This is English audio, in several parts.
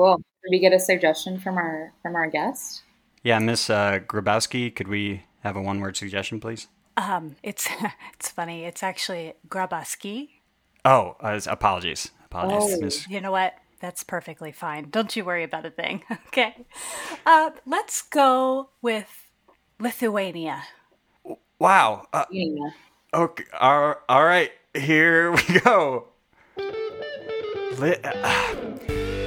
cool. Did we get a suggestion from our from our guest? Yeah, Miss uh, Grabowski, could we have a one word suggestion, please? Um, it's it's funny. It's actually Grabowski. Oh, uh, apologies. Apologies, Oh. Miss. You know what? That's perfectly fine. Don't you worry about a thing. okay. Uh, let's go with Lithuania. Wow. Uh, Yeah. okay. All, all right. Here we go. Li- uh,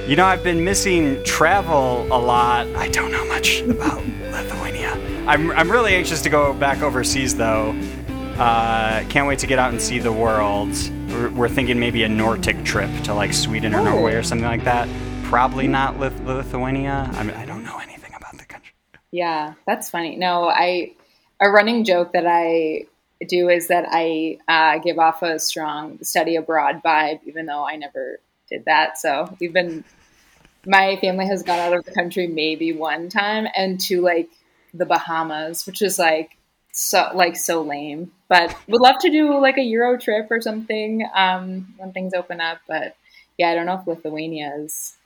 you know, I've been missing travel a lot. I don't know much about Lithuania. I'm, I'm really anxious to go back overseas, though. Uh, can't wait to get out and see the world. We're, we're thinking maybe a Nordic trip to like Sweden or Oh. Norway or something like that. Probably not Lith- Lithuania. I, mean, I don't know anything about the country. Yeah, that's funny. No, I a running joke that I do is that I uh, give off a strong study abroad vibe, even though I never did that. So we've been my family has gone out of the country maybe one time and to like the Bahamas, which is like so like so lame. But would love to do like a Euro trip or something um, when things open up. But yeah, I don't know if Lithuania is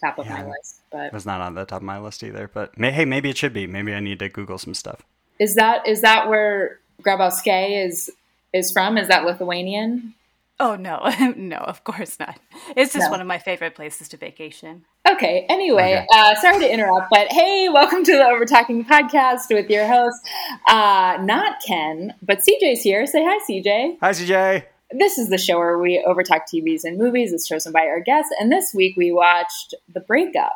top of my list, but It was not on the top of my list either. But may, hey, maybe it should be. Maybe I need to Google some stuff. Is that is that where Grabowski is is from? Is that Lithuanian? Oh no, no, of course not. It's just No. one of my favorite places to vacation. Okay. Anyway, Okay. Uh, sorry to interrupt, but hey, welcome to the Over Talking podcast with your host, uh, not Ken, but CJ's here. Say hi, CJ. Hi, CJ. This is the show where we overtalk TVs and movies. It's chosen by our guests, and this week we watched The Breakup.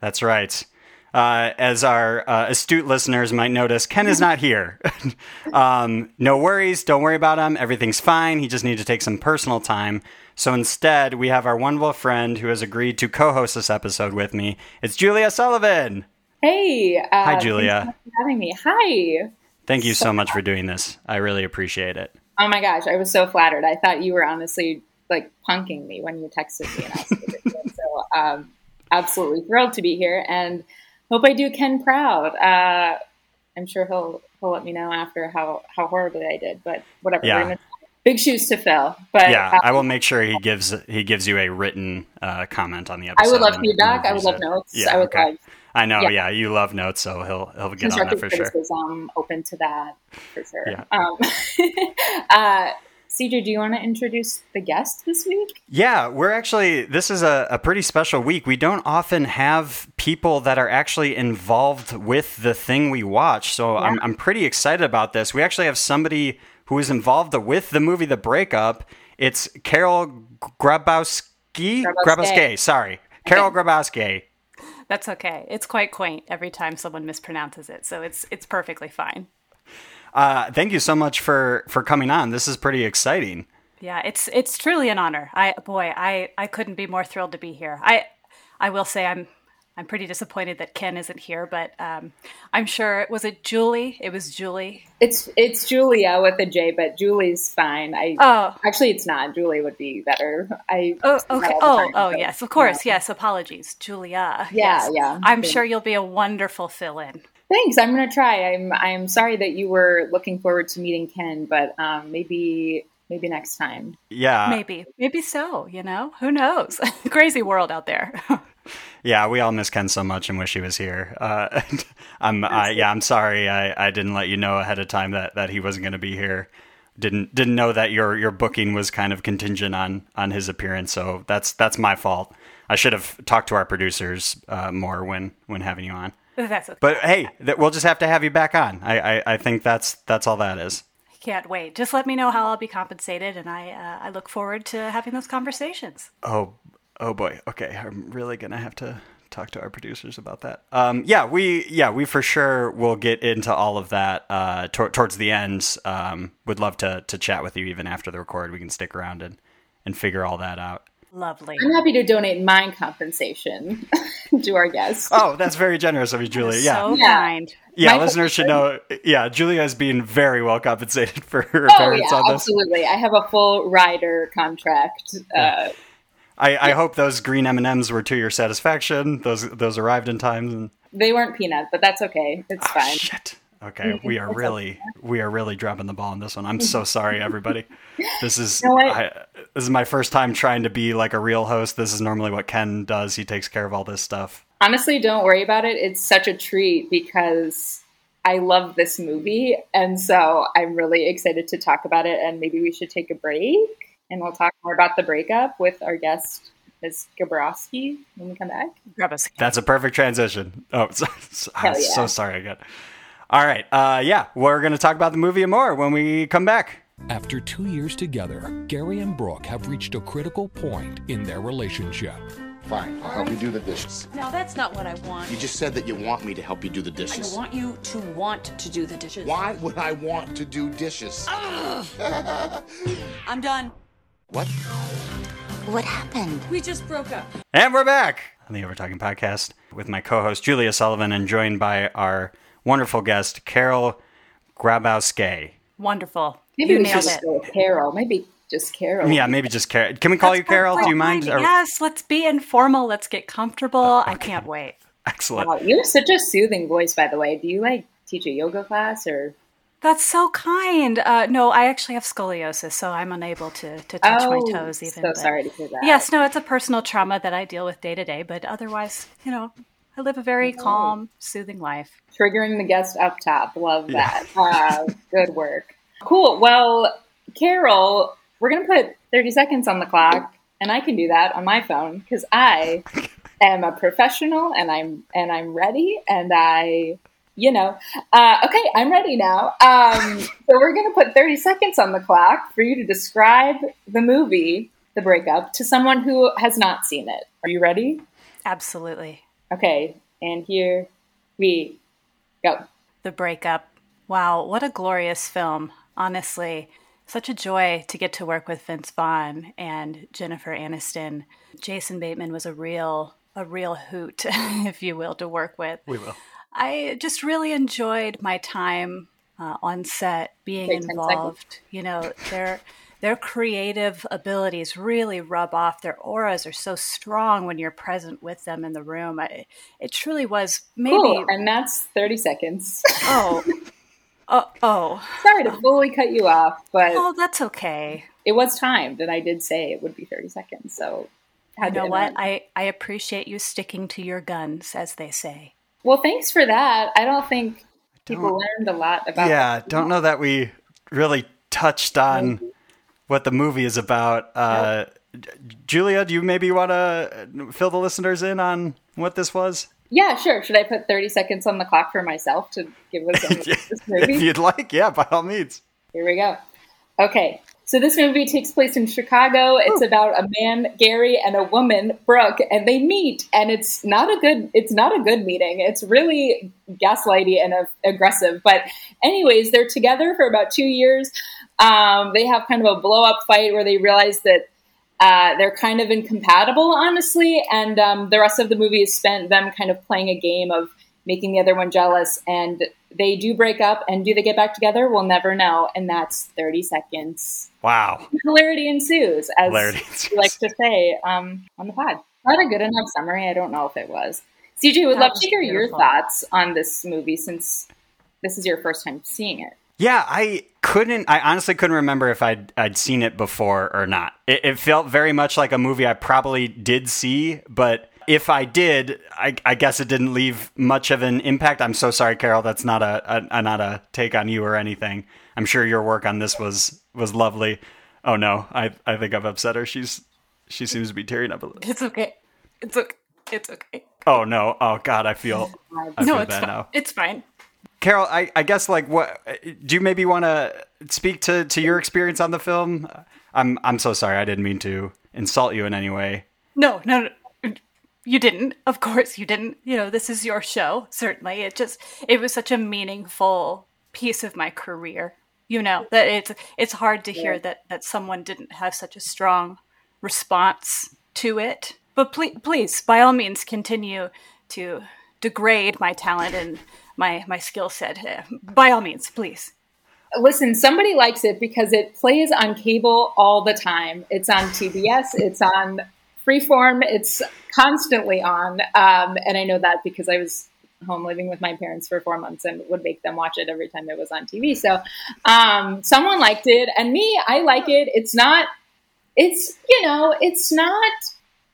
That's right. Uh, as our uh, astute listeners might notice, Ken is not here. um, no worries. Don't worry about him. Everything's fine. He just needs to take some personal time. So instead, we have our wonderful friend who has agreed to co host this episode with me. It's Julia Sullivan. Hey, uh, Hi, Julia. thanks for having me. Hi. Thank you so much for doing this. I really appreciate it. Oh my gosh, I was so flattered. I thought you were honestly like punking me when you texted me and asked me to do it. So um, absolutely thrilled to be here and hope I do Ken proud. Uh, I'm sure he'll he'll let me know after how how horribly I did, but whatever. Yeah. Big shoes to fill. But Yeah, uh, I will make sure he gives he gives you a written uh, comment on the episode. I would love and feedback. I would love it. notes. Yeah, I would okay. love I know. yeah. Yeah. you love notes, so he'll he'll get on that for sure. criticism. Open to that for sure. Yeah. Um, uh, CJ, do you want to introduce the guest this week? Yeah, we're actually, this is a, a pretty special week. We don't often have people that are actually involved with the thing we watch. So I'm, I'm pretty excited about this. We actually have somebody who is involved with the movie The Breakup. It's Carol Grabowski. Grabowski. Grabowski, sorry. Carol Grabowski. That's okay. It's quite quaint every time someone mispronounces it, so it's it's perfectly fine. Uh, thank you so much for, for coming on. This is pretty exciting. Yeah, it's it's truly an honor. I boy, I I couldn't be more thrilled to be here. I I will say I'm I'm pretty disappointed that Ken isn't here, but um, I'm sure was it Julie? It was Julie. It's it's Julia with a J, but Julie's fine. I Oh. actually it's not. Julie would be better. I Oh, okay. all Oh, time, oh, but, yes, of course. yeah. Yes, apologies, Julia. Yeah, yes. yeah. I'm Thanks. sure you'll be a wonderful fill-in. Thanks. I'm gonna try. I'm I'm sorry that you were looking forward to meeting Ken, but um, maybe maybe next time. Yeah. Maybe, maybe so. You know, who knows? Crazy world out there. Yeah, we all miss Ken so much and wish he was here. Uh, I'm, I, yeah, I'm sorry. I, I didn't let you know ahead of time that, that he wasn't going to be here. Didn't didn't know that your your booking was kind of contingent on on his appearance. So that's that's my fault. I should have talked to our producers uh, more when when having you on. That's okay. But hey, that we'll just have to have you back on. I, I, I think that's that's all that is. Can't wait. Just let me know how I'll be compensated, and I uh, I look forward to having those conversations. Oh, oh boy. Okay, I'm really gonna have to talk to our producers about that. Um, yeah, we yeah we for sure will get into all of that uh, tor- towards the end. Um, would love to to chat with you even after the record. We can stick around and and figure all that out. Lovely. I'm happy to donate my compensation to our guests. Oh, that's very generous of you, Julia. Yeah, So Yeah. kind. yeah. my- listeners should know. Yeah, Julia is being very well compensated for her Oh appearance yeah, on this. absolutely. I have a full rider contract. Uh, I, I hope those green M and M's were to your satisfaction. Those those arrived in time. And, they weren't peanut, but that's okay. It's oh, fine. shit. Okay, we are really we are really dropping the ball on this one. I'm so sorry, everybody. This is No, I- I, this is my first time trying to be like a real host. This is normally what Ken does. He takes care of all this stuff. Honestly, don't worry about it. It's such a treat because I love this movie. And so I'm really excited to talk about it. And maybe we should take a break and we'll talk more about the breakup with our guest, Ms. Gabrowski, when we come back. Grab us. That's a perfect transition. Oh, so, so- I'm yeah. so sorry again. All right, uh, yeah, we're gonna talk about the movie and more when we come back. After two years together, Gary and Brooke have reached a critical point in their relationship. Fine, I'll help you do the dishes. No, that's not what I want. You just said that you want me to help you do the dishes. I want you to want to do the dishes. Why would I want to do dishes? I'm done. What? What happened? We just broke up. And we're back on the Over Talking podcast with my co-host Julia Sullivan and joined by our wonderful guest Carol Grabowski. Wonderful. Maybe you we nailed should just it. go with Carol. Maybe just Carol. Yeah, maybe just Carol. Can we call you Carol? Do you mind? Or- Yes, let's be informal. Let's get comfortable. I can't wait. Excellent. Wow, you have such a soothing voice, by the way. Do you like teach a yoga class or? That's so kind. Uh, no, I actually have scoliosis, so I'm unable to, to touch my toes even. Oh, So but- sorry to hear that. Yes, no, it's a personal trauma that I deal with day to day, but otherwise, you know, I live a very calm, soothing life. triggering the guest up top. Love that. Uh, good work. Cool. Well, Carol, we're gonna put 30 seconds on the clock, and I can do that on my phone because I am a professional, and I'm and I'm ready, and I. You know, uh, okay, I'm ready now. Um, so we're gonna put 30 seconds on the clock for you to describe the movie, The Breakup, to someone who has not seen it. Are you ready? Absolutely. Okay, and here we go. The breakup. Wow, what a glorious film. Honestly, such a joy to get to work with Vince Vaughn and Jennifer Aniston. Jason Bateman was a real a real hoot, if you will, to work with. We will. I just really enjoyed my time uh, on set, being Take 10 involved. You know, their their creative abilities really rub off. Their auras are so strong when you're present with them in the room. I, it truly was maybe. Cool. And that's 30 seconds. Oh, oh, oh, Sorry to fully cut you off, but oh, that's okay. it was timed, and I did say it would be 30 seconds. So, You had to know what? I I appreciate you sticking to your guns, as they say. well, thanks for that. I don't think people Don't- learned a lot about Yeah, don't know that we really touched on what the movie is about. Uh, J- Julia, do you maybe want to fill the listeners in on what this was? Yeah, sure. Should I put 30 seconds on the clock for myself to give us some of this if movie? you'd like, yeah, by all means. Here we go. Okay. So this movie takes place in Chicago. It's about a man, Gary, and a woman, Brooke, and they meet, and it's not a good. It's not a good meeting. It's really gaslighty and uh, aggressive. But anyways, they're together for about two years. Um, they have kind of a blow up fight where they realize that uh, they're kind of incompatible, honestly. And um, the rest of the movie is spent them kind of playing a game of making the other one jealous. And they do break up. And do they get back together? We'll never know. And that's 30 seconds. Wow. Hilarity ensues, as Hilarity ensues. we like to say um, on the pod. Not a good enough summary. I don't know if it was. CJ, would That love to hear your thoughts on this movie since this is your first time seeing it. Yeah, I couldn't. I honestly couldn't remember if I'd I'd seen it before or not. It, it felt very much like a movie I probably did see, but if I did, I, I guess it didn't leave much of an impact. I'm so sorry, Carol. That's not a, a, not a take on you or anything. I'm sure your work on this was was lovely. Oh no, I I think I've upset her. She's she seems to be tearing up a little. It's okay. It's okay. It's okay. Oh no. Oh God, I feel I no, feel it's bad fine. now. It's fine. Carol, I, I guess like what do you maybe want to speak to, to your experience on the film? I'm I'm so sorry. I didn't mean to insult you in any way. No, no, no. You didn't. Of course you didn't. You know, this is your show, certainly. It just it was such a meaningful piece of my career. You know, that it's it's hard to hear that that someone didn't have such a strong response to it. But please please by all means continue to degrade my talent and my my skill set. Uh, By all means, please. Listen, somebody likes it because it plays on cable all the time. It's on TBS, it's on Freeform, it's constantly on. Um, and I know that because I was home living with my parents for four months and would make them watch it every time it was on TV. So um, someone liked it, and me, I like it. It's not, it's you know, it's not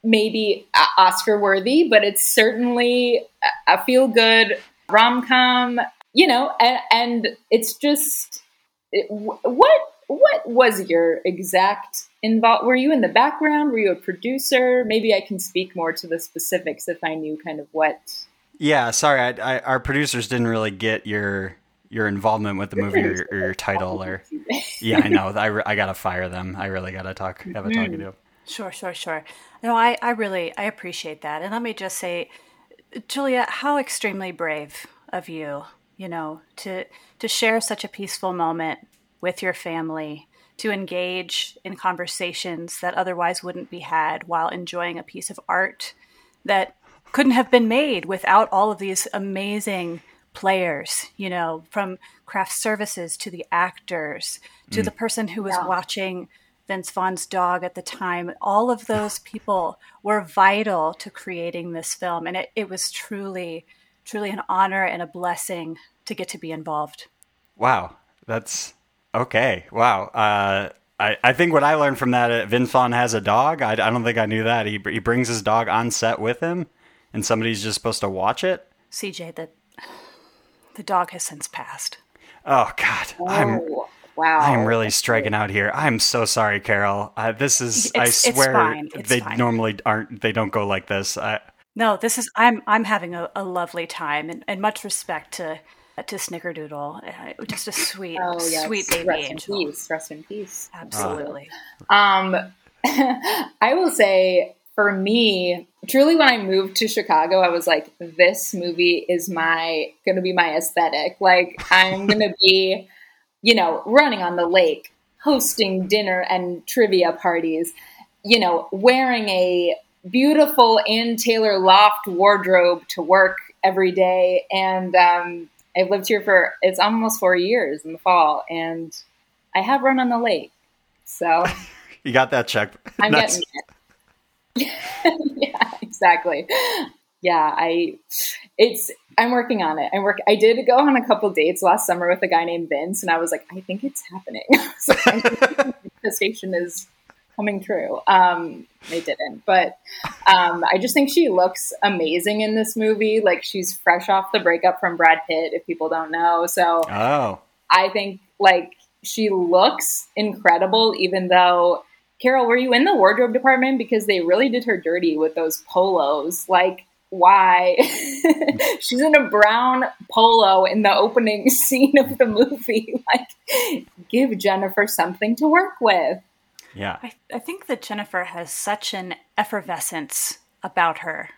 maybe Oscar worthy, but it's certainly a feel good rom com. You know, and, and it's just it, what what was your exact involved? Were you in the background? Were you a producer? Maybe I can speak more to the specifics if I knew kind of what. Yeah, sorry, I, I, our producers didn't really get your your involvement with the movie or, or your title or. Yeah, I know. I, I gotta fire them. I really gotta talk. Have a talk mm. to you. Sure, sure, sure. No, I, I really I appreciate that. And let me just say, Julia, how extremely brave of you, you know, to to share such a peaceful moment with your family, to engage in conversations that otherwise wouldn't be had while enjoying a piece of art that couldn't have been made without all of these amazing players, you know, from craft services to the actors to mm. the person who was yeah. watching Vince Vaughn's dog at the time. All of those people were vital to creating this film. And it, it was truly, truly an honor and a blessing to get to be involved. Wow. That's Okay. Wow. Uh, I, I think what I learned from that, uh, Vince Vaughn has a dog. I, I don't think I knew that. He, he brings his dog on set with him, and somebody's just supposed to watch it. CJ, the, the dog has since passed. Oh, God. Oh, I'm. Wow. I'm really striking out here. I'm so sorry, Carol. Uh, this is, it's, I swear, they fine. normally aren't, they don't go like this. I, no, this is, I'm, I'm having a, a lovely time and, and much respect to to Snickerdoodle. Uh, just a sweet, oh, yes. sweet baby Rest angel. In peace. Rest in peace. Absolutely. Um, I will say for me, truly, when I moved to Chicago, I was like, this movie is my going to be my aesthetic. Like, I'm going to be, you know, running on the lake, hosting dinner and trivia parties, you know, wearing a beautiful Ann Taylor loft wardrobe to work every day and um, I've lived here for it's almost four years in the fall, and I have run on the lake. So you got that checked. I'm getting it. yeah, exactly. Yeah, I it's I'm working on it. I work. I did go on a couple dates last summer with a guy named Vince, and I was like, I think it's happening. so the station is coming true. Um, they didn't, but um, I just think she looks amazing in this movie. Like she's fresh off the breakup from Brad Pitt. If people don't know, so oh, I think like she looks incredible. Even though Carol, were you in the wardrobe department because they really did her dirty with those polos? Like why she's in a brown polo in the opening scene of the movie. Like, give Jennifer something to work with. Yeah. I, I think that Jennifer has such an effervescence about her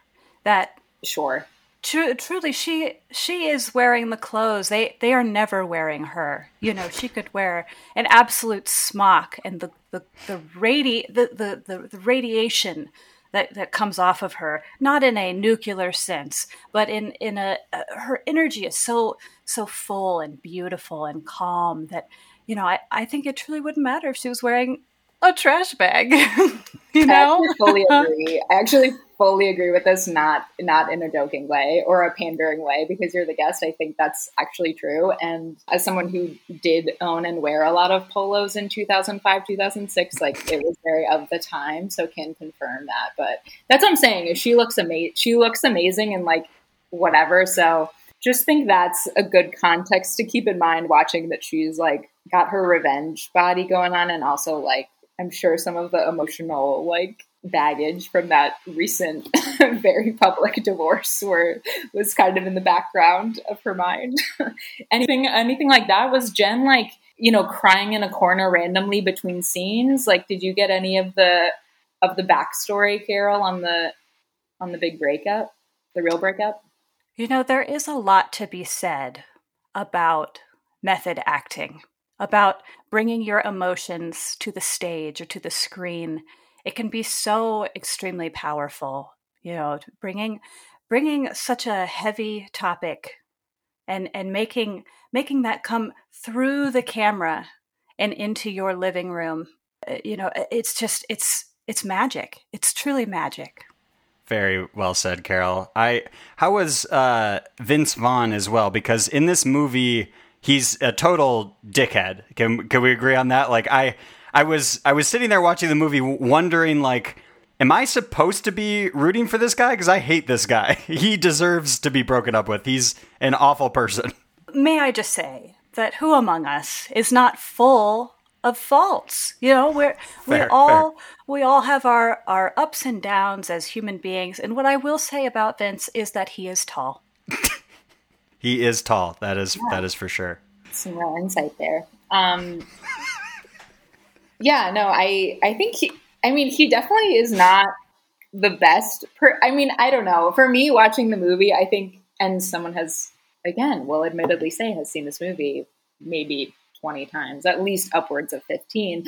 that sure. Tr- truly she she is wearing the clothes. They they are never wearing her. You know, she could wear an absolute smock and the the the radi the, the, the, the radiation that, that comes off of her, not in a nuclear sense, but in in a, a her energy is so so full and beautiful and calm that you know I, I think it truly wouldn't matter if she was wearing a trash bag. you know, I fully agree. I actually fully agree with this, not not in a joking way or a pandering way, because you're the guest. I think that's actually true. And as someone who did own and wear a lot of polos in 2005, 2006, like it was very of the time, so can confirm that. But that's what I'm saying. Is she looks amazing? She looks amazing and like whatever. So just think that's a good context to keep in mind watching that she's like got her revenge body going on and also like I'm sure some of the emotional like baggage from that recent very public divorce were was kind of in the background of her mind. anything anything like that was Jen like, you know, crying in a corner randomly between scenes? Like did you get any of the of the backstory, Carol, on the on the big breakup? The real breakup? You know, there is a lot to be said about method acting about bringing your emotions to the stage or to the screen it can be so extremely powerful you know bringing bringing such a heavy topic and and making making that come through the camera and into your living room uh, you know it's just it's it's magic it's truly magic Very well said, Carol. I how was uh, Vince Vaughn as well? Because in this movie, he's a total dickhead. Can can we agree on that? Like I I was I was sitting there watching the movie, wondering like, am I supposed to be rooting for this guy? Because I hate this guy. He deserves to be broken up with. He's an awful person. May I just say that who among us is not full of faults? You know, we're we Fair, all we all have our our ups and downs as human beings. And what I will say about Vince is that he is tall. He is tall. That is that is for sure. Some real insight there. Um, yeah, no, I I think he. I mean, he definitely is not the best. Per, I mean, I don't know. For me, watching the movie, I think, and someone has again, will admittedly say has seen this movie maybe twenty times, at least upwards of fifteen.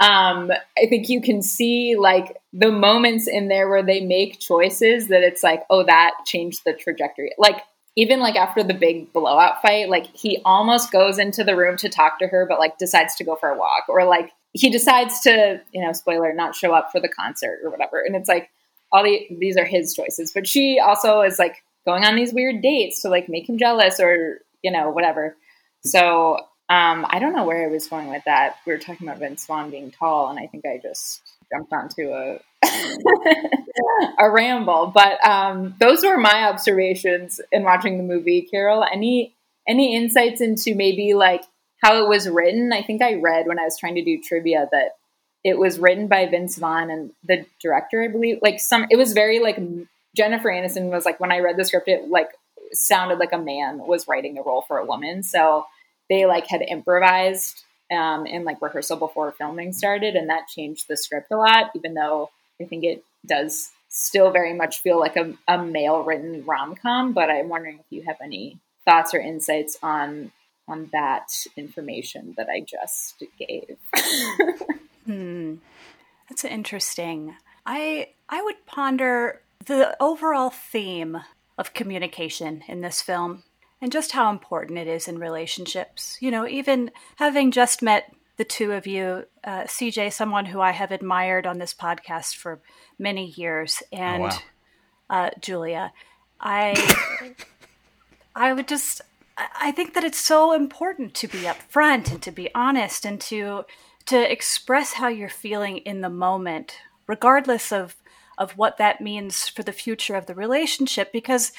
Um, I think you can see like the moments in there where they make choices that it's like, oh, that changed the trajectory. Like even like after the big blowout fight, like he almost goes into the room to talk to her, but like decides to go for a walk, or like he decides to, you know, spoiler, not show up for the concert or whatever. And it's like all the these are his choices, but she also is like going on these weird dates to like make him jealous or you know whatever. So um, I don't know where I was going with that. We were talking about Vince Vaughn being tall, and I think I just jumped onto a a ramble. But um, those were my observations in watching the movie. Carol, any any insights into maybe like how it was written? I think I read when I was trying to do trivia that it was written by Vince Vaughn and the director, I believe. Like some, it was very like Jennifer Aniston was like when I read the script, it like sounded like a man was writing a role for a woman. So they like had improvised um, in like rehearsal before filming started, and that changed the script a lot. Even though I think it does still very much feel like a, a male written rom com, but I'm wondering if you have any thoughts or insights on on that information that I just gave. That's interesting. I I would ponder the overall theme of communication in this film and just how important it is in relationships. You know, even having just met the two of you, uh, CJ, someone who I have admired on this podcast for many years, and wow. uh, Julia, I I would just I I think that it's so important to be upfront and to be honest and to to express how you're feeling in the moment, regardless of of what that means for the future of the relationship. Because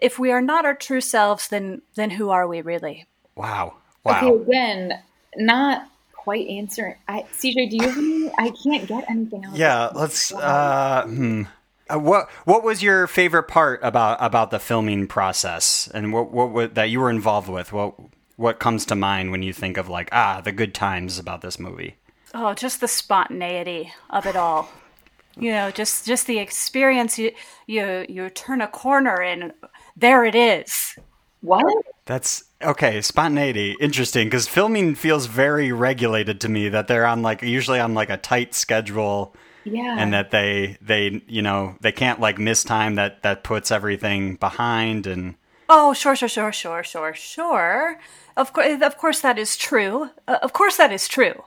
if we are not our true selves, then then who are we really? Wow. Wow. Okay, again, not quite answering. I, CJ, do you have any? I can't get anything else. Yeah, let's. Uh, hmm. Uh, what What was your favorite part about about the filming process, and what what, what that you were involved with? What What comes to mind when you think of like ah the good times about this movie? Oh, just the spontaneity of it all. You know, just just the experience. You you you turn a corner and there it is. What? That's okay. Spontaneity, interesting, because filming feels very regulated to me. That they're on like usually on like a tight schedule, Yeah. and that they they you know they can't like miss time. That that puts everything behind and. Oh, sure, sure, sure, sure, sure, sure. Of course, of course, that is true. Uh, of course, that is true.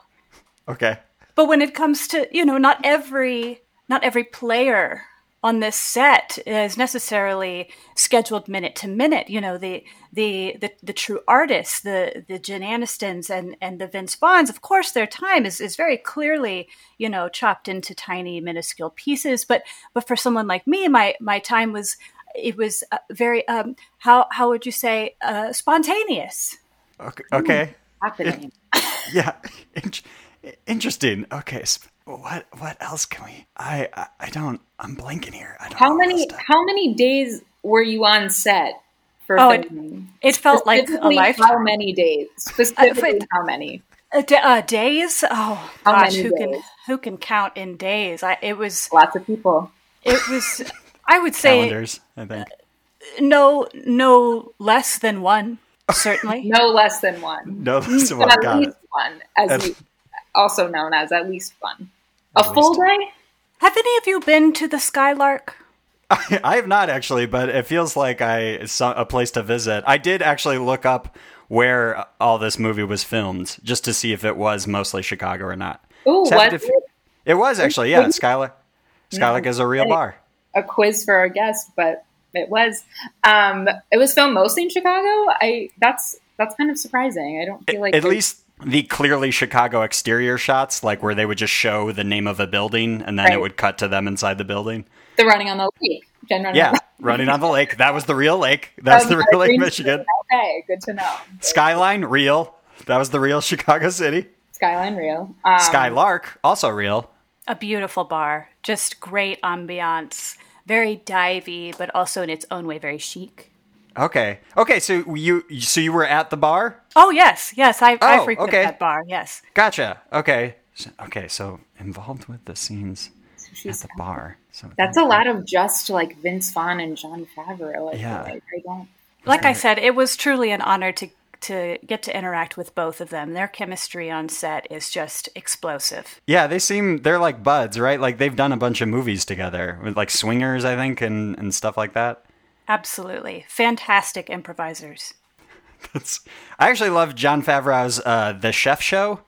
Okay. But when it comes to you know, not every not every player on this set is necessarily scheduled minute to minute. You know, the the the, the true artists, the the Jen Anistons and and the Vince Vaughns, of course, their time is is very clearly you know chopped into tiny minuscule pieces. But but for someone like me, my my time was it was uh, very um how how would you say uh, spontaneous. Okay. okay. happening? Yeah. In- interesting. Okay. Sp- What what else can we? I I, I don't. I'm blanking here. I don't How know many how many days were you on set for Oh, it- filming? It felt like a Specifically, lifetime. How many days? Specifically, wait. how many? Uh, d- uh, days? Oh How gosh, many who can who can count in days? I, it was Lots of people. it was. I would say calendars? I think. no no less than one. Certainly. No less than one. No, that's But what at least one, as At- you, also known as at least one. A At full day? Have any of you been to the Skylark? I have not actually, but it feels like I it's a place to visit. I did actually look up where all this movie was filmed just to see if it was mostly Chicago or not. Ooh, Just was it? f- It was actually, yeah. Skylark. Skylark is a real bar. a quiz for our guest, but it was. Um, it was filmed mostly in Chicago. I that's that's kind of surprising. I don't feel like At least the clearly Chicago exterior shots, like where they would just show the name of a building and then it would cut to them inside the building. the running on the lake. Jen running on Yeah, the- running on the lake. That was the real lake. That's the Um, real Lake Michigan. Street. Okay, good to know. Skyline, real. That was the real Chicago City. Skyline real. Um, Skylark, also real. A beautiful bar, just great ambiance, very divey, but also in its own way very chic. Okay. Okay, so you so you were at the bar? Oh yes, yes, I, I Oh, frequent okay. that bar. Yes, Gotcha. Okay. So- okay, so involved with the scenes at she's- the bar. So That's a lot of just like Vince Vaughn and Jon Favreau. I Yeah. like. I don't. like I said, it was truly an honor to to get to interact with both of them. Their chemistry on set is just explosive. Yeah, they seem they're like buds, right? Like they've done a bunch of movies together with like swingers, I think, and and stuff like that. Absolutely fantastic improvisers. It's, I actually love Jon Favreau's uh, The Chef Show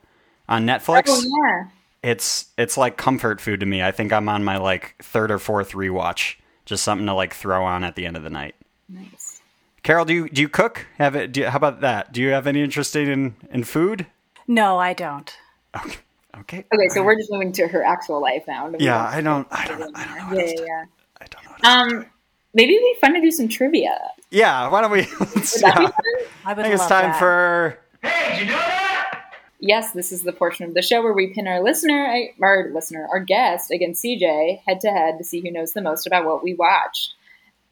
on Netflix. Oh yeah. It's it's like comfort food to me. I think I'm on my like third or fourth rewatch. Just something to like throw on at the end of the night. Nice. Carol, do you do you cook? Have it? Do you, how about that? Do you have any interest in in food? No, I don't. Okay. Okay. Okay, so we're just moving to her actual life now. Yeah, I don't. I don't. I don't know. Yeah, yeah. I don't know. What else to Um, maybe it'd be fun to do some trivia. Yeah, why don't we? Would that be yeah. fun? I would I think it's time that. for. Yes, this is the portion of the show where we pin our listener, our listener, our guest against CJ head to head to see who knows the most about what we watched.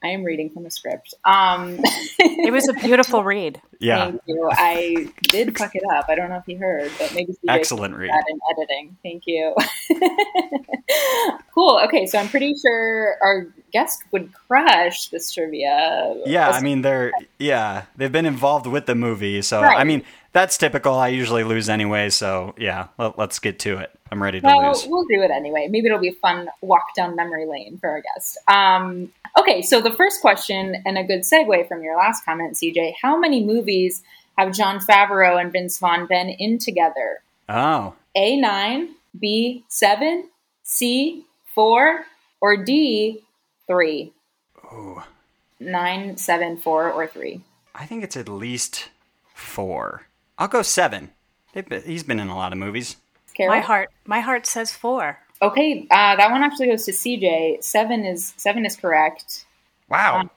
I am reading from a script. Um, It was a beautiful read. Yeah, Thank you. I did fuck it up. I don't know if you heard, but maybe CJ Excellent read. do that in editing. Thank you. cool. Okay, so I'm pretty sure our guest would crush this trivia. yeah. I mean, they're yeah, they've been involved with the movie, so Right. I mean that's typical. I usually lose anyway, so yeah. Let, let's get to it. I'm ready to well, lose. we'll do it anyway. Maybe it'll be a fun walk down memory lane for our guest. Um, okay, so the first question, and a good segue from your last comment, CJ. How many movies have Jon Favreau and Vince Vaughn been in together? Oh, A nine, B seven, C four, or D three? Nine, seven, four, or three. I think it's at least four. I'll go seven. Been, he's been in a lot of movies. Carol? My heart, my heart says four. Okay, uh, that one actually goes to CJ. Seven is seven is correct. Wow.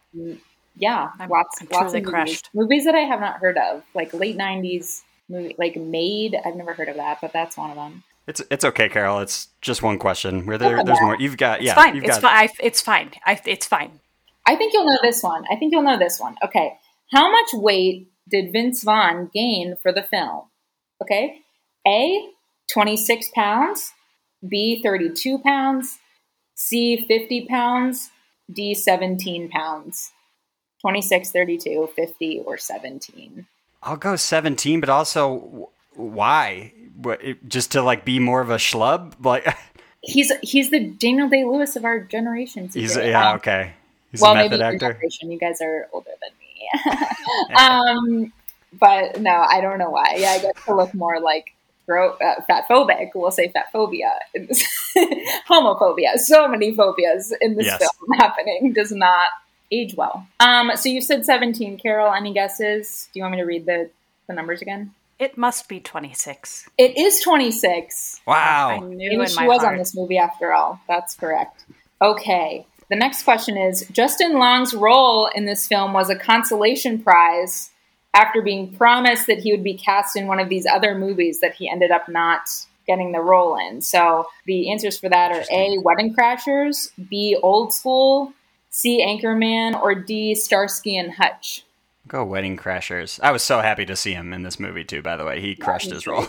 Yeah, I'm- lots, I'm lots of movies. crushed. movies that I have not heard of, like late '90s movie, like Made. I've never heard of that, but that's one of them. It's it's okay, Carol. It's just one question. Where there, there's more. You've got It's yeah. fine. You've It's got fine. I, it's fine. I, it's fine. I think you'll know this one. I think you'll know this one. Okay, how much weight did Vince Vaughn gain for the film? Okay, A, 26 pounds. B, 32 pounds. C, 50 pounds. D, 17 pounds. 26, 32, 50, or 17. I'll go 17, but also why? Just to like be more of a schlub? Like He's he's the Daniel Day Lewis of our generation. he's yeah okay. He's well, a maybe method your actor. generation. You guys are older than me. um, but no, I don't know why. Yeah, I guess to look more like gro- uh, fat phobic. We'll say fat phobia. Homophobia. So many phobias in this Yes. film happening does not age well. Um, so you said 17, Carol. Any guesses? Do you want me to read the, the numbers again? It must be 26. It is 26. I Wow. knew Maybe in she my was heart. on this movie after all. That's correct. Okay. The next question is Justin Long's role in this film was a consolation prize after being promised that he would be cast in one of these other movies that he ended up not getting the role in. So the answers for that are A, Wedding Crashers, B, Old School, C, Anchorman, or D, Starsky and Hutch. Go Wedding Crashers. I was so happy to see him in this movie too. By the way, he crushed his role.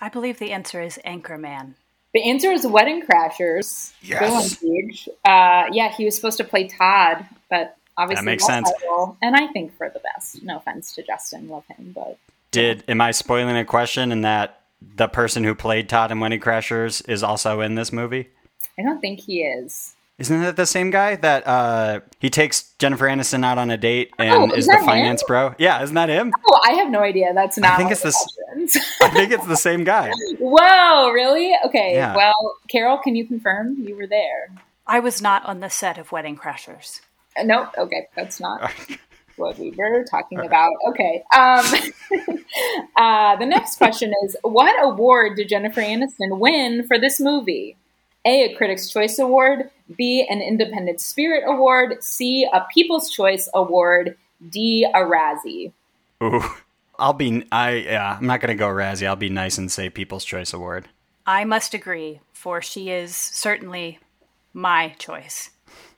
I believe the answer is Anchorman. The answer is Wedding Crashers. Yes. Bill and Gage. Uh, yeah, he was supposed to play Todd, but obviously That makes sense. that role. And I think for the best. No offense to Justin, love him, but Did am I spoiling a question in that the person who played Todd in Wedding Crashers is also in this movie? I don't think he is. Isn't that the same guy that uh, he takes Jennifer Aniston out on a date and Oh, is is the that him? finance bro? Yeah, isn't that him? Oh, I have no idea. That's not. think it's of this- options. I think it's the same guy. Whoa, really? Okay. Yeah. Well, Carol, can you confirm you were there? I was not on the set of Wedding Crashers. Uh, No, okay, that's not what we were talking about. Okay. Um, uh, the next question is What award did Jennifer Aniston win for this movie? A, a Critics' Choice Award. B, an Independent Spirit Award. C, a People's Choice Award. D, a Razzie. Ooh. I'll be I yeah, I'm not gonna go Razzie. I'll be nice and say People's Choice Award. I must agree, for she is certainly my choice.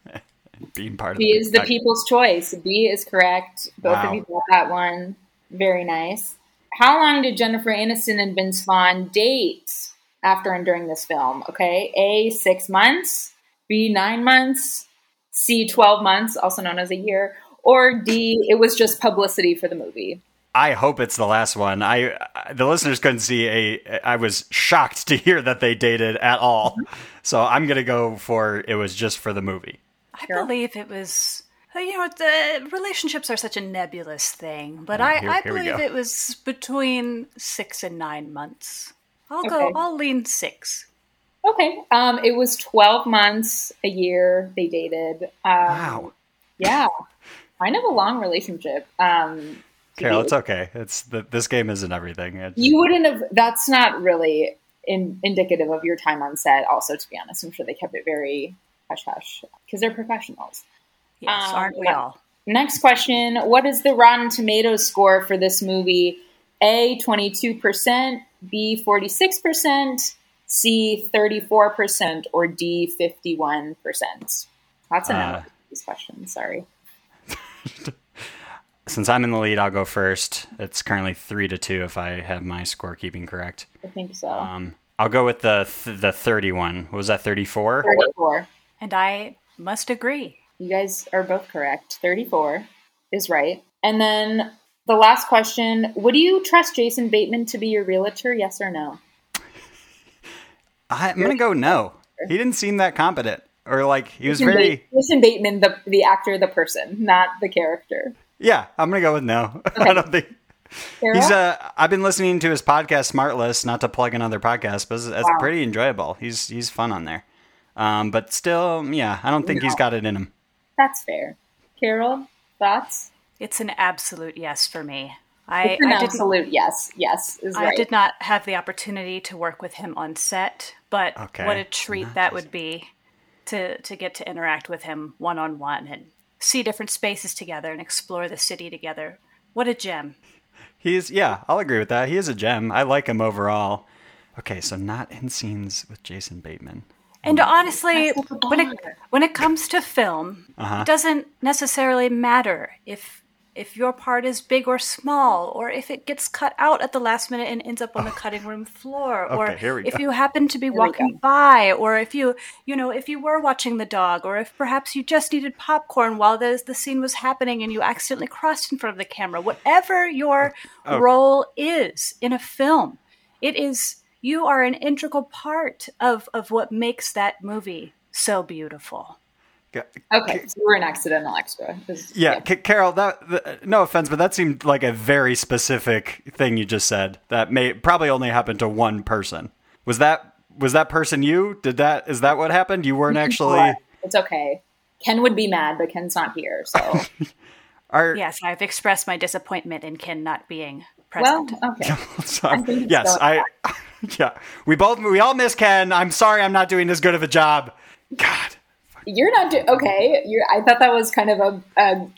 Being part of B is the I- People's Choice. B is correct. Both Wow. of you got that one. Very nice. How long did Jennifer Aniston and Vince Vaughn date after and during this film? Okay. A, six months. B, nine months. C, 12 months, also known as a year. Or D, it was just publicity for the movie. I hope it's the last one. I the listeners couldn't see a. I was shocked to hear that they dated at all. Mm-hmm. So I'm gonna go for it was just for the movie. I Carol? believe it was. You know, the relationships are such a nebulous thing, but Oh, I, here- I here believe it was between six and nine months. I'll Okay. go. I'll lean six. Okay. Um, it was 12 months, a year they dated. Um, Wow, Yeah. Kind of a long relationship. Um, Carol, it's okay. It's the, this game isn't everything. It's- You wouldn't have. That's not really in, indicative of your time on set. Also, to be honest, I'm sure they kept it very hush hush because they're professionals. Yes, Um, aren't we all? Next question: What is the Rotten Tomatoes score for this movie? A twenty two percent, B forty six percent, C thirty four percent, or D fifty one percent. Lots of Uh. These questions. Sorry. Since I'm in the lead, I'll go first. It's currently three to two if I have my scorekeeping correct. I think so. Um, I'll go with the th- the 31. What was that 34? thirty four. And I must agree. You guys are both correct. 34 is right. And then the last question Would you trust Jason Bateman to be your realtor? Yes or no? I, I'm gonna go no. He didn't seem that competent, or like he was Jason, very. Jason Bateman, the, the actor, the person, not the character. Yeah, I'm gonna go with no. I don't think Sarah? he's uh I've been listening to his podcast SmartLess, not to plug another podcast, but it's, it's Wow. pretty enjoyable. He's he's fun on there. Um, but still, yeah, I don't think he's got it in him. That's fair. Carol, thoughts? It's an absolute yes for me. I, It's an I absolute yes. Yes is I right. did not have the opportunity to work with him on set, but Okay. what a treat that would be to to get to interact with him one on one and see different spaces together and explore the city together. What a gem. He's yeah, I'll agree with that. He is a gem. I like him overall. Okay, so not in scenes with Jason Bateman. And oh. honestly, That's like a when it when it comes to film, it uh-huh. doesn't necessarily matter if if your part is big or small, or if it gets cut out at the last minute and ends up on the oh. cutting room floor, or Okay, here we if go. you happen to be we walking by, or if you you know if you were watching the dog, or if perhaps you just needed popcorn while the the scene was happening and you accidentally crossed in front of the camera. Whatever your Oh. oh. role is in a film, it is you are an integral part of of what makes that movie so beautiful. G- Okay, so we're an accidental extra. 'cause- Yeah, Ca Carol. That the, no offense, but that seemed like a very specific thing you just said. That may probably only happened to one person. Was that was that person you? Did that is that what happened? You weren't actually. It's okay. Ken would be mad, but Ken's not here. So, Are, Yes, I've expressed my disappointment in Ken not being present. well, present. okay. I yes, going I. Yeah, we both we all miss Ken. I'm sorry, I'm not doing as good of a job. God, You're not do- okay. You're. I thought that was kind of a, a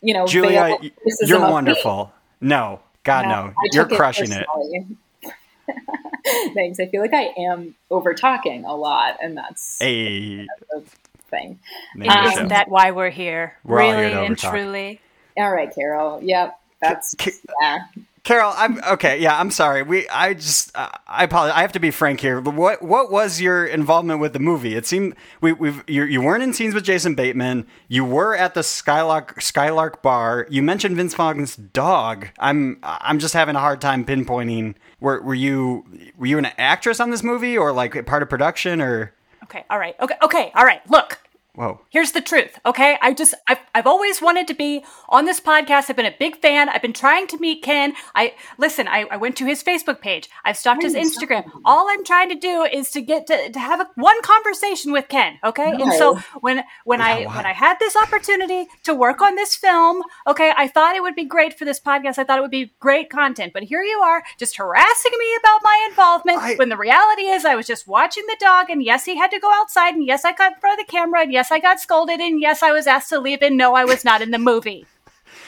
you know, Julia, veiled y- criticism you're of me. wonderful. No, God, no, I you're crushing it. personally. Thanks. I feel like I am over talking a lot, and that's Hey, the thing. name of the Isn't that why we're here? We're all here really to and truly. All right, Carol. Yep. That's K- yeah. Carol, I'm okay. Yeah, I'm sorry. We, I just, uh, I apologize. I have to be frank here. What, what was your involvement with the movie? It seemed we, we've, you, you weren't in scenes with Jason Bateman. You were at the Skylark, Skylark bar. You mentioned Vince Vaughn's dog. I'm, I'm just having a hard time pinpointing. Were, were you, were you an actress on this movie, or like part of production, or? Okay, all right. Okay, okay, all right. Look, Whoa. Here's the truth, okay? I just I've, I've always wanted to be on this podcast. I've been a big fan. I've been trying to meet Ken. I listen. I, I went to his Facebook page. I've stalked his Instagram. All I'm trying to do is to get to, to have a, one conversation with Ken, okay? And so when when I why? when I had this opportunity to work on this film, okay, I thought it would be great for this podcast. I thought it would be great content. But here you are, just harassing me about my involvement. I- when the reality is, I was just watching the dog, and yes, he had to go outside, and yes, I got in front of the camera, and yes, I got scolded, and yes, I was asked to leave, and no, I was not in the movie.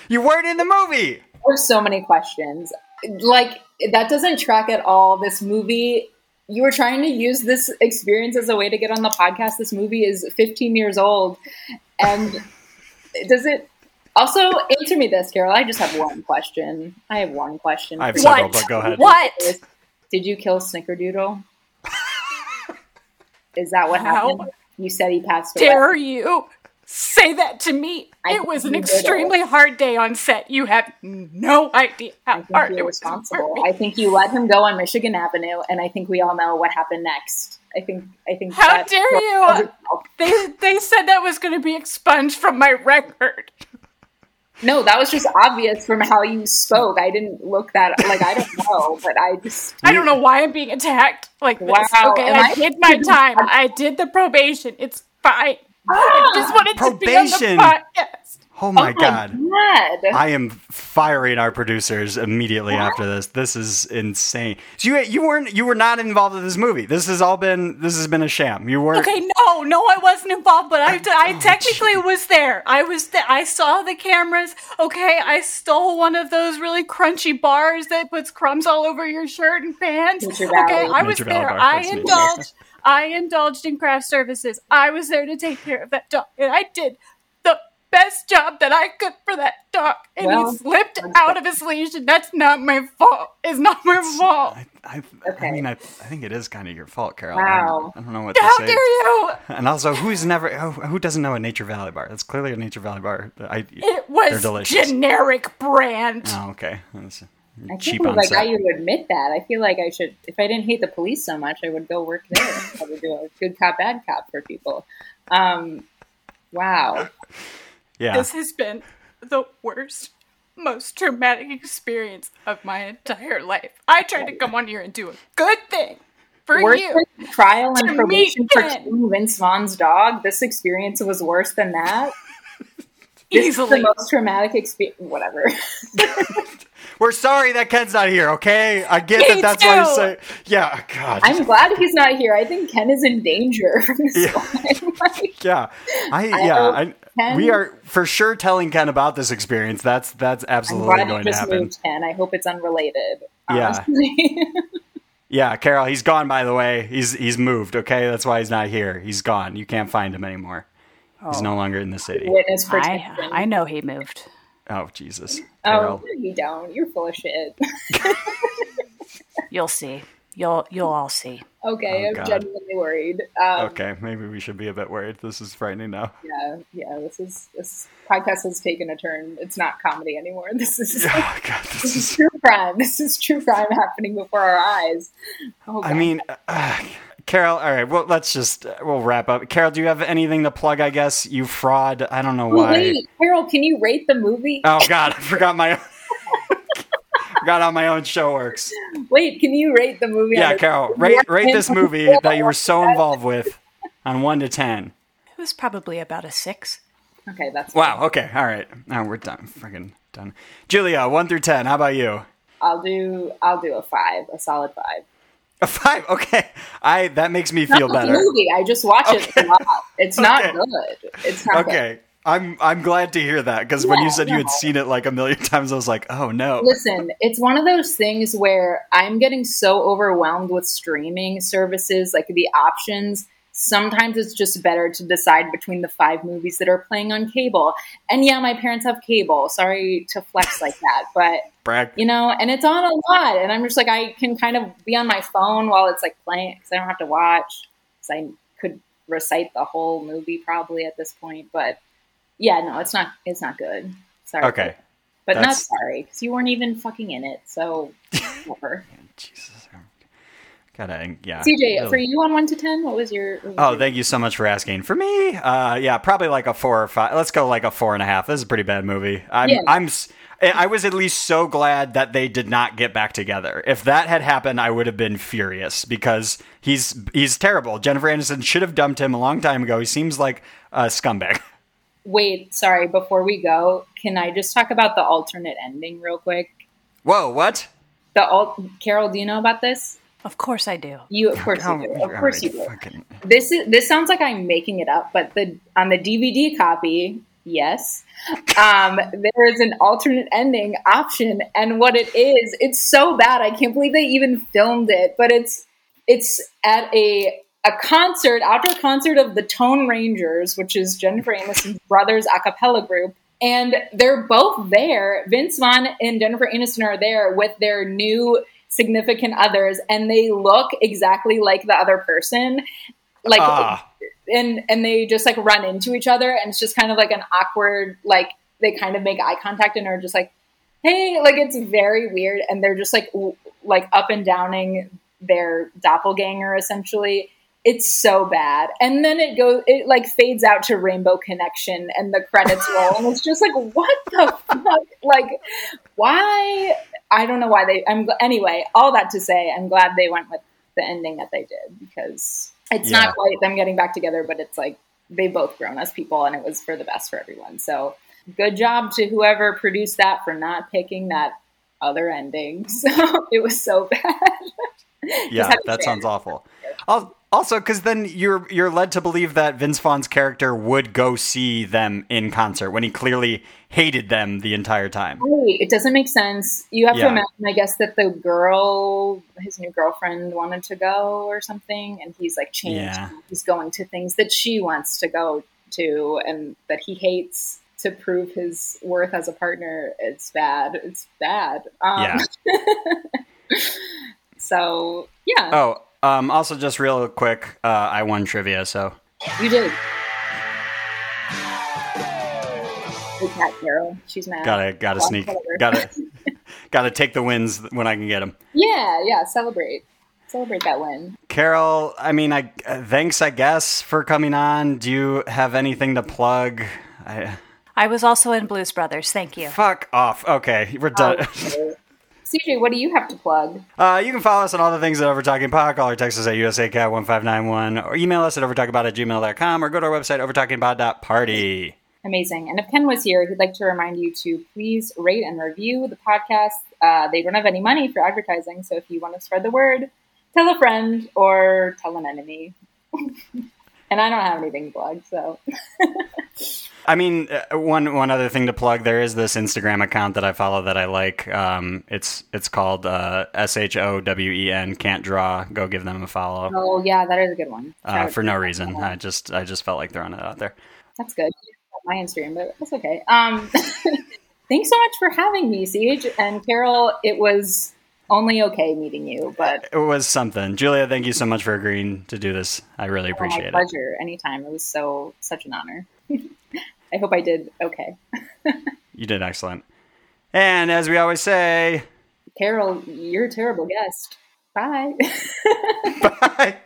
You weren't in the movie. There's so many questions. Like that doesn't track at all. This movie, you were trying to use this experience as a way to get on the podcast. This movie is 15 years old, and does it? Also, answer me this, Carol. I just have one question. I have one question. I have several, What? but go ahead. What? Did you kill Snickerdoodle? Is that what How happened? You said he passed away. Dare you say that to me? I it was an did it. extremely hard day on set. You have no idea I how think hard you're responsible. I think you let him go on Michigan Avenue, and I think we all know what happened next. I think. I think. How dare you? They they said that was going to be expunged from my record. No, that was just obvious from how you spoke. I didn't look that like I don't know, but I just I don't know why I'm being attacked like this. Wow, Okay, I, I- did my time. I did the probation. It's fine. I ah! just wanted to be Probation. on the podcast. Oh my Oh god. God. I am firing our producers immediately after this. This is insane. So you you weren't you were not involved in this movie. This has all been this has been a sham. You weren't Okay, no, no, I wasn't involved, but I, Oh, I technically was there. I was there. I saw the cameras. Okay, I stole one of those really crunchy bars that puts crumbs all over your shirt and pants. Okay, I was Nature there. bar, I indulged. I indulged in craft services. I was there to take care of that dog, and I did the best job that I could for that dog. And Well, he slipped out of his leash, and that's not my fault. It's not my fault. I, I, Okay. I mean, I, I think it is kind of your fault, Carol. Wow. I, I don't know what to say. How dare you? And also, who's never who, who doesn't know a Nature Valley bar? That's clearly a Nature Valley bar. I, It was delicious. generic brand. oh, okay. That's I can't cheap believe on like how set. you would admit that. I feel like I should, if I didn't hate the police so much, I would go work there. and Probably do a good cop, bad cop for people. Um, wow. Yeah. This has been the worst, most traumatic experience of my entire life. I tried to come on here and do a good thing for Worse you. than trial and To probation for killing Vince Vaughn's dog. This experience was worse than that. This is the most traumatic experience. Whatever. We're sorry that Ken's not here, okay? I get Me that that's why you too. say. Yeah, God. I'm glad he's not here. I think Ken is in danger from this Yeah. one. Like, yeah. I, I yeah. hope I, Ken- we are for sure telling Ken about this experience. That's that's I'm absolutely glad you going to just happen. moved Ken. I hope it's unrelated. Yeah. honestly. Yeah, Carol, he's gone by the way. He's he's moved, okay? That's why he's not here. He's gone. You can't find him anymore. He's oh. no longer in the city. Witness I, protection. I know he moved. Oh, Jesus. Oh, Carol. no, you don't. You're full of shit. You'll see. You'll you'll all see. okay, Oh, I'm God. genuinely worried. Um, Okay, maybe we should be a bit worried. This is frightening now. Yeah, yeah. This is this podcast has taken a turn. It's not comedy anymore. This is Oh, God, this this is is. true crime. This is true crime happening before our eyes. Oh, I mean, uh, Carol, all right, well, let's just, uh, we'll wrap up. Carol, do you have anything to plug, I guess? You fraud. I don't know Oh, why. wait, Carol, can you rate the movie? Oh, God, I forgot my. forgot how my own show works. Wait, can you rate the movie? Yeah, Carol, rate, rate this movie that you were so involved with on 1 to 10. It was probably about a six. Okay, that's Wow. Okay. All right. Now we're done. Freaking done. Julia, one through ten. How about you? I'll do. I'll do a five, a solid five. A five. Okay. I that makes me Not feel the better. movie. I just watch it a lot. It's not good. It's not good. I'm I'm glad to hear that because when you Yeah, said you had seen it like a million times, I was like, oh no. Listen, it's one of those things where I'm getting so overwhelmed with streaming services, like the options. Sometimes it's just better to decide between the five movies that are playing on cable. And yeah, my parents have cable. Sorry to flex like that, but Brag. you know, and it's on a lot. And I'm just like, I can kind of be on my phone while it's like playing because I don't have to watch. Because I could recite the whole movie probably at this point. But yeah, no, it's not. It's not good. Sorry. Okay. But not sorry, because you weren't even fucking in it. So, whatever. Jesus. Gotta, yeah. CJ, really. for you on one to ten, what was your? what was Oh, your- thank you so much for asking. For me, uh, yeah, probably like a four or five. Let's go like a four and a half. This is a pretty bad movie. I'm, Yeah. I'm, I was at least so glad that they did not get back together. If that had happened, I would have been furious because he's he's terrible. Jennifer Aniston should have dumped him a long time ago. He seems like a scumbag. Wait, sorry. Before we go, can I just talk about the alternate ending real quick? Whoa, what? The alt- Carol, do you know about this? Of course I do. You, of course, Oh, you do. Of course, you do. fucking- This is this sounds like I'm making it up, but the on the DVD copy, yes, um, there is an alternate ending option, and what it is, it's so bad. I can't believe they even filmed it, but it's it's at a a concert, outdoor concert of the Tone Rangers, which is Jennifer Aniston's brothers a cappella group. And they're both there. Vince Vaughn and Jennifer Aniston are there with their new significant others, and they look exactly like the other person. Like Ah. and and they just like run into each other and it's just kind of like an awkward like they kind of make eye contact and are just like hey like it's very weird and they're just like like up and downing their doppelganger essentially it's so bad. And then it goes it like fades out to rainbow connection and the credits roll and it's just like what the fuck? Like why? I don't know why they i'm anyway all that to say i'm glad they went with the ending that they did because it's Yeah. not quite them getting back together but it's like they both grown as people and it was for the best for everyone. So good job to whoever produced that for not picking that other ending. So it was so bad. Yeah, that sounds awful. Al- Also, because then you're you're led to believe that Vince Vaughn's character would go see them in concert when he clearly hated them the entire time. Right. It doesn't make sense. You have Yeah. to imagine, I guess, that the girl, his new girlfriend, wanted to go or something, and he's like changed. Yeah. He's going to things that she wants to go to, and that he hates to prove his worth as a partner. It's bad. It's bad. Um, Yeah. So yeah, Oh, um, also just real quick, uh, I won trivia, so you did. Good cat, Carol. She's mad. gotta gotta Well, sneak, gotta gotta take the wins when I can get them. Yeah, yeah. Celebrate. Celebrate that win. Carol, I mean, I uh, thanks, I guess, for coming on. Do you have anything to plug? I, I was also in Blues Brothers. Thank you. fuck off. Okay, we're done. CJ, what do you have to plug? Uh, you can follow us on all the things at Overtalking Pod. Call or text us at USACat1591 or email us at overtalkingpod at gmail.com or go to our website, overtalkingpod.party. Amazing. And if Ken was here, he'd like to remind you to please rate and review the podcast. Uh, they don't have any money for advertising, so if you want to spread the word, tell a friend or tell an enemy. and I don't have anything to plug, so I mean, uh, one one other thing to plug. There is this Instagram account that I follow that I like. Um, it's it's called uh, S H O W E N. Can't draw. Go give them a follow. oh yeah, that is a good one. Uh, for no reason. I just I just felt like throwing it out there. That's good. My Instagram, but that's okay. Um, thanks so much for having me, CJ and Carol. It was only okay meeting you, but It was something. Julia, thank you so much for agreeing to do this. I really oh, my appreciate it. pleasure. Anytime. It was so such an honor. I hope I did okay. You did excellent. And as we always say, Carol, you're a terrible guest. Bye. bye.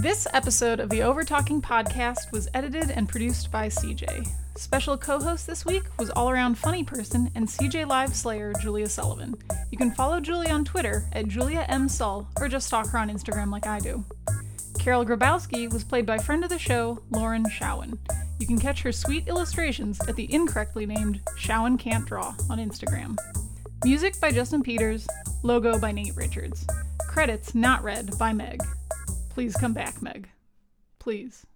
This episode of the Overtalking podcast was edited and produced by CJ. Special co host this week was all around funny person and CJ Live Slayer Julia Sullivan. You can follow Julia on Twitter at Julia M. Sull or just stalk her on Instagram like I do. Carol Grabowski was played by friend of the show, Lauren Showen. You can catch her sweet illustrations at the incorrectly named Showen Can't Draw on Instagram. Music by Justin Peters, logo by Nate Richards. Credits not read by Meg. Please come back, Meg. Please.